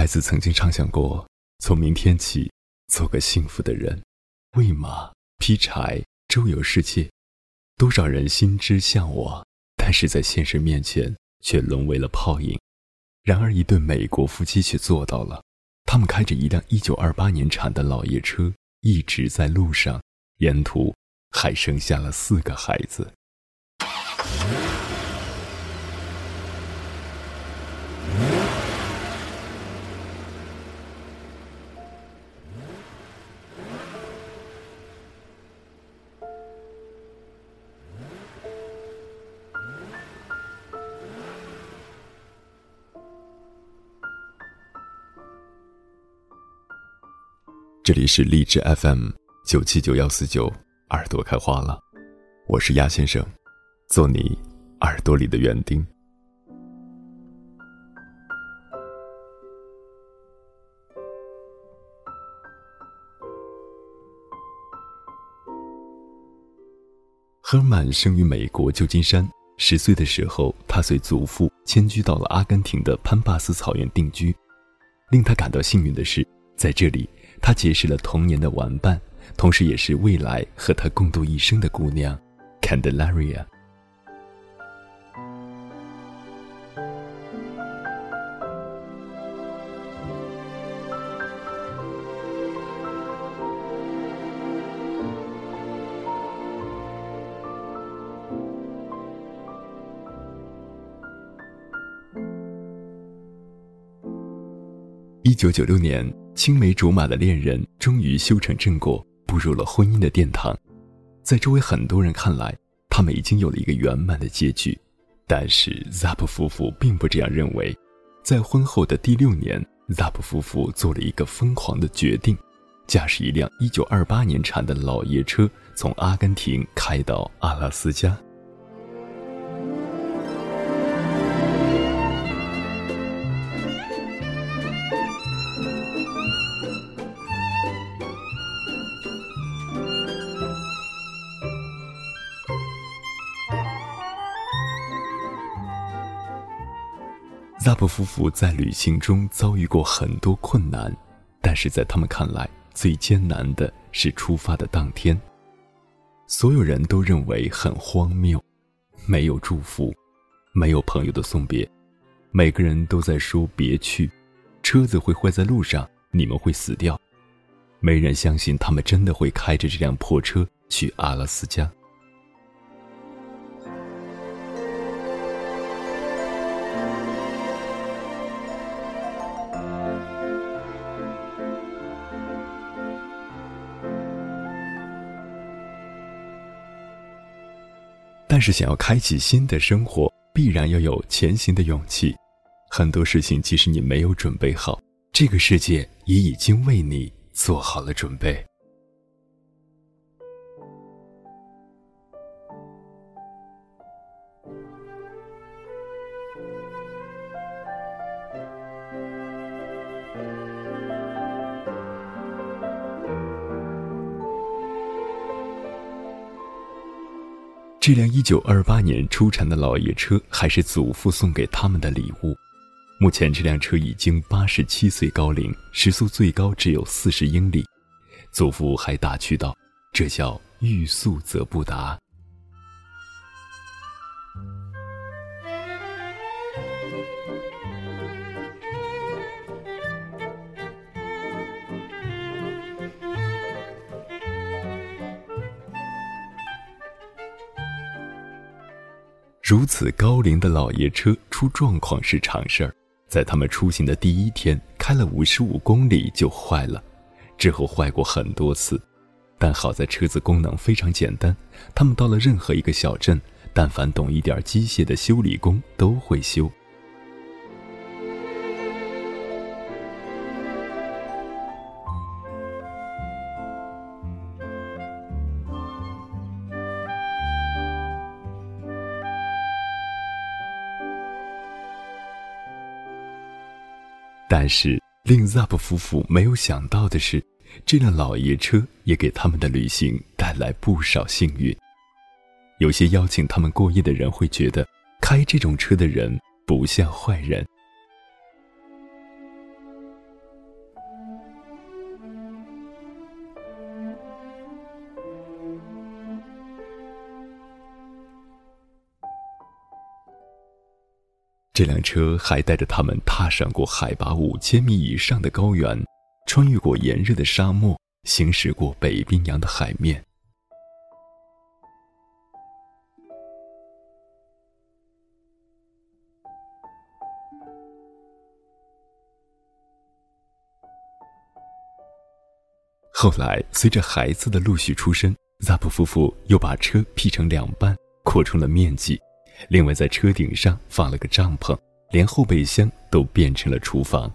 孩子曾经畅想过，从明天起做个幸福的人，喂马、劈柴、周游世界。多少人心之向往，但是在现实面前却沦为了泡影。然而，一对美国夫妻却做到了。他们开着一辆1928年产的老爷车，一直在路上，沿途还生下了四个孩子。这里是荔枝 FM 九七九幺四九，耳朵开花了，我是鸭先生，做你耳朵里的园丁。赫尔曼生于美国旧金山，十岁的时候，他随祖父迁居到了阿根廷的潘巴斯草原定居。令他感到幸运的是，在这里。他结识了童年的玩伴，同时也是未来和他共度一生的姑娘，Candelaria。一九九六年。青梅竹马的恋人终于修成正果，步入了婚姻的殿堂。在周围很多人看来，他们已经有了一个圆满的结局。但是 Zap 夫妇并不这样认为。在婚后的第六年，Zap 夫妇做了一个疯狂的决定，驾驶一辆1928年产的老爷车，从阿根廷开到阿拉斯加。萨布夫妇在旅行中遭遇过很多困难，但是在他们看来，最艰难的是出发的当天。所有人都认为很荒谬，没有祝福，没有朋友的送别，每个人都在说别去，车子会坏在路上，你们会死掉，没人相信他们真的会开着这辆破车去阿拉斯加。但是，想要开启新的生活，必然要有前行的勇气。很多事情，即使你没有准备好，这个世界也已经为你做好了准备。这辆1928年出产的老爷车还是祖父送给他们的礼物。目前这辆车已经87岁高龄，时速最高只有40英里。祖父还打趣道：“这叫欲速则不达。”如此高龄的老爷车出状况是常事儿，在他们出行的第一天，开了五十五公里就坏了，之后坏过很多次，但好在车子功能非常简单，他们到了任何一个小镇，但凡懂一点机械的修理工都会修。但是令 Zap 夫妇没有想到的是，这辆老爷车也给他们的旅行带来不少幸运。有些邀请他们过夜的人会觉得，开这种车的人不像坏人。这辆车还带着他们踏上过海拔五千米以上的高原，穿越过炎热的沙漠，行驶过北冰洋的海面。后来，随着孩子的陆续出生，扎普夫妇又把车劈成两半，扩充了面积。另外，在车顶上放了个帐篷，连后备箱都变成了厨房。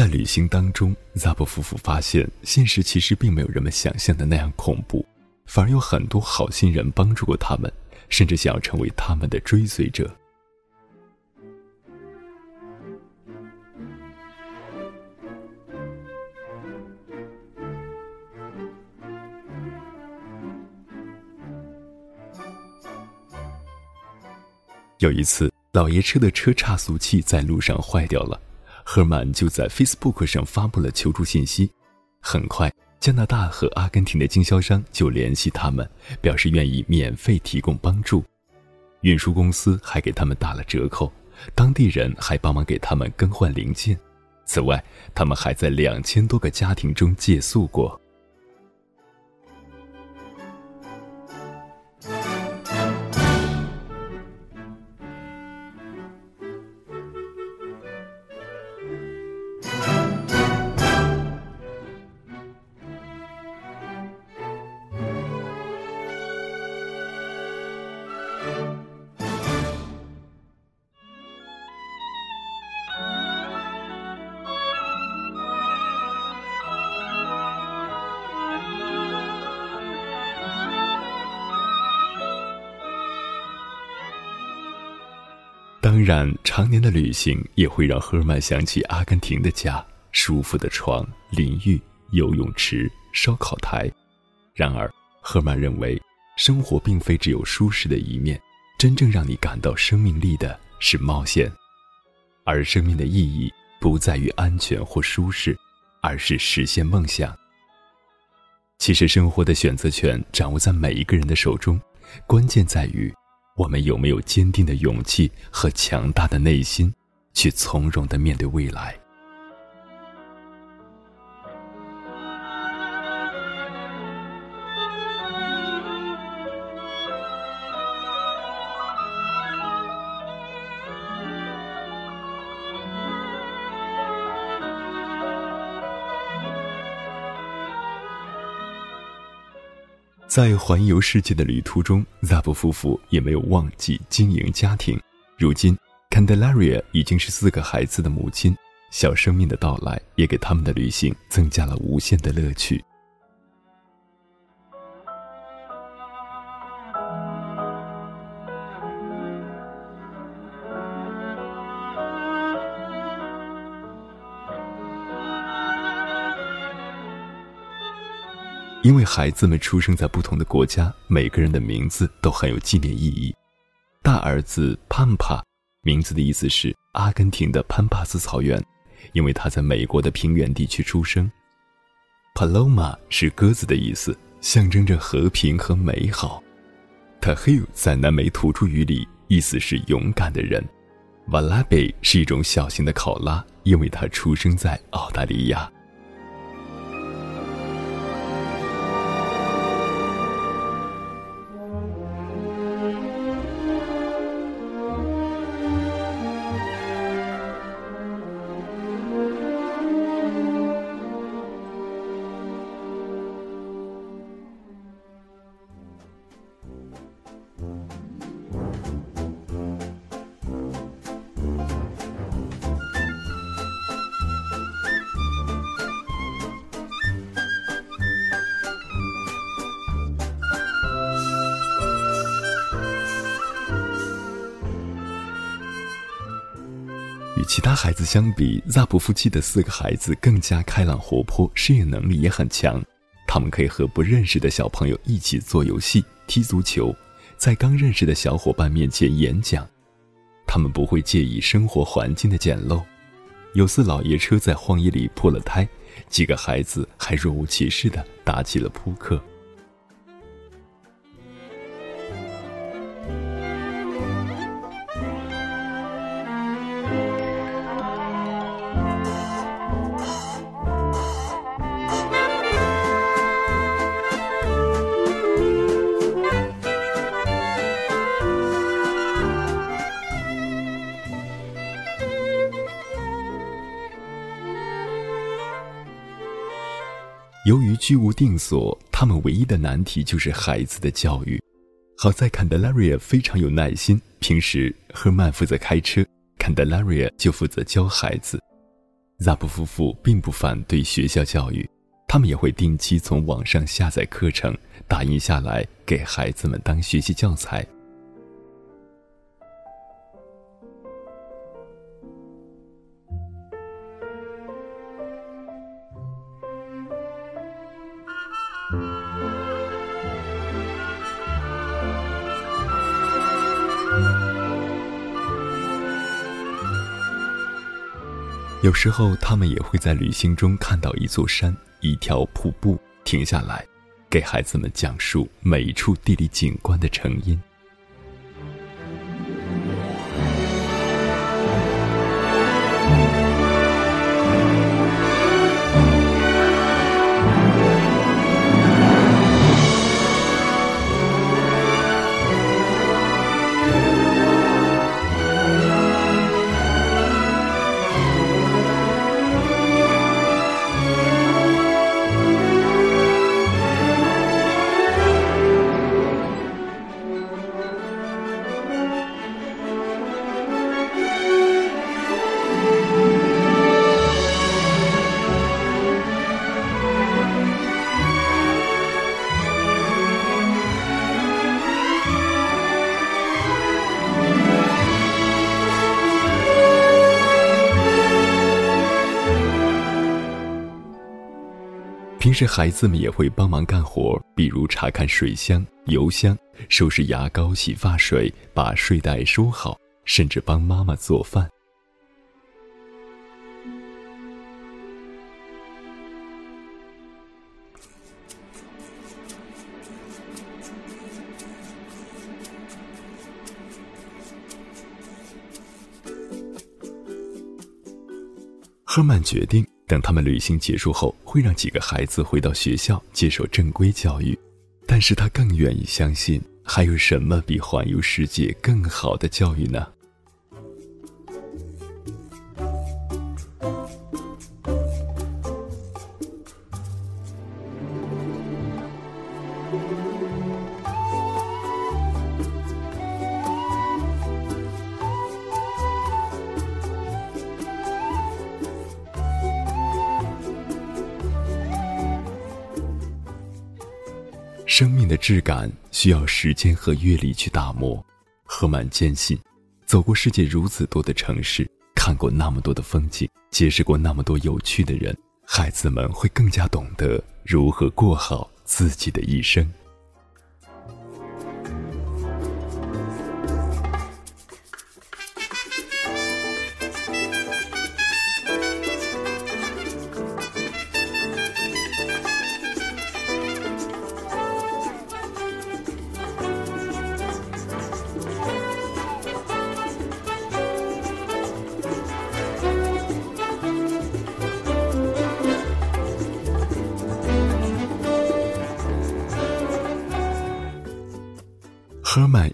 在旅行当中，扎布夫妇发现，现实其实并没有人们想象的那样恐怖，反而有很多好心人帮助过他们，甚至想要成为他们的追随者。有一次，老爷车的车差速器在路上坏掉了。赫曼就在 Facebook 上发布了求助信息。很快，加拿大和阿根廷的经销商就联系他们，表示愿意免费提供帮助。运输公司还给他们打了折扣，当地人还帮忙给他们更换零件。此外，他们还在两千多个家庭中借宿过。当然，常年的旅行也会让赫尔曼想起阿根廷的家，舒服的床、淋浴、游泳池、烧烤台。然而，赫尔曼认为，生活并非只有舒适的一面，真正让你感到生命力的是冒险，而生命的意义不在于安全或舒适，而是实现梦想。其实，生活的选择权掌握在每一个人的手中，关键在于。我们有没有坚定的勇气和强大的内心，去从容的面对未来？在环游世界的旅途中，扎布夫妇也没有忘记经营家庭。如今，Candelaria 已经是四个孩子的母亲，小生命的到来也给他们的旅行增加了无限的乐趣。因为孩子们出生在不同的国家，每个人的名字都很有纪念意义。大儿子潘帕，名字的意思是阿根廷的潘帕斯草原，因为他在美国的平原地区出生。Paloma 是鸽子的意思，象征着和平和美好。Tahil 在南美土著语里意思是勇敢的人。Valabe 是一种小型的考拉，因为它出生在澳大利亚。其他孩子相比，Zap 夫妻的四个孩子更加开朗活泼，适应能力也很强。他们可以和不认识的小朋友一起做游戏、踢足球，在刚认识的小伙伴面前演讲。他们不会介意生活环境的简陋。有次老爷车在荒野里破了胎，几个孩子还若无其事地打起了扑克。由于居无定所，他们唯一的难题就是孩子的教育。好在坎德拉瑞亚非常有耐心，平时赫曼负责开车，坎德拉瑞亚就负责教孩子。扎布夫妇并不反对学校教育，他们也会定期从网上下载课程，打印下来给孩子们当学习教材。有时候，他们也会在旅行中看到一座山、一条瀑布，停下来，给孩子们讲述每一处地理景观的成因。平时孩子们也会帮忙干活，比如查看水箱、油箱，收拾牙膏、洗发水，把睡袋收好，甚至帮妈妈做饭。赫曼决定。等他们旅行结束后，会让几个孩子回到学校接受正规教育，但是他更愿意相信，还有什么比环游世界更好的教育呢？生命的质感需要时间和阅历去打磨。赫曼坚信，走过世界如此多的城市，看过那么多的风景，结识过那么多有趣的人，孩子们会更加懂得如何过好自己的一生。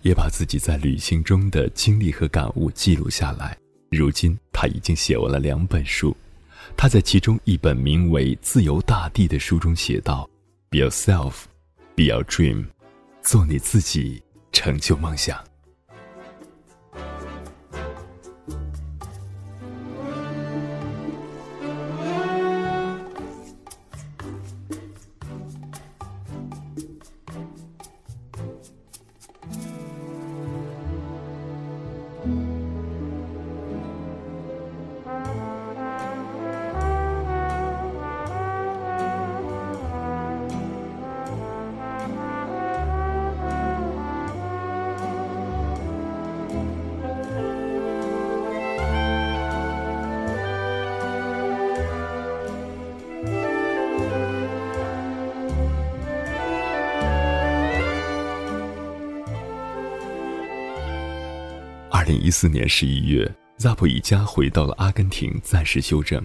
也把自己在旅行中的经历和感悟记录下来。如今，他已经写完了两本书。他在其中一本名为《自由大地》的书中写道：“Be yourself, be your dream，做你自己，成就梦想。”零一四年十一月，Zap 一家回到了阿根廷暂时休整，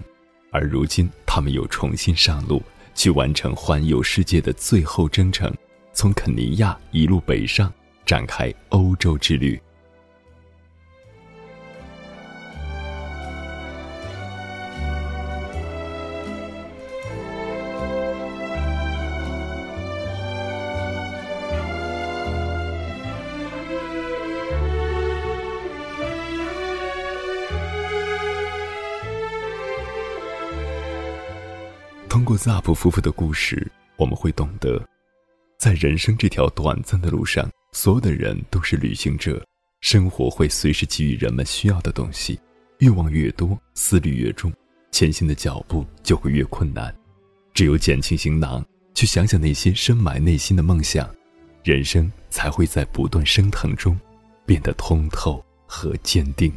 而如今他们又重新上路，去完成环游世界的最后征程，从肯尼亚一路北上，展开欧洲之旅。通过 Zap 夫妇的故事，我们会懂得，在人生这条短暂的路上，所有的人都是旅行者。生活会随时给予人们需要的东西，欲望越多，思虑越重，前行的脚步就会越困难。只有减轻行囊，去想想那些深埋内心的梦想，人生才会在不断升腾中，变得通透和坚定。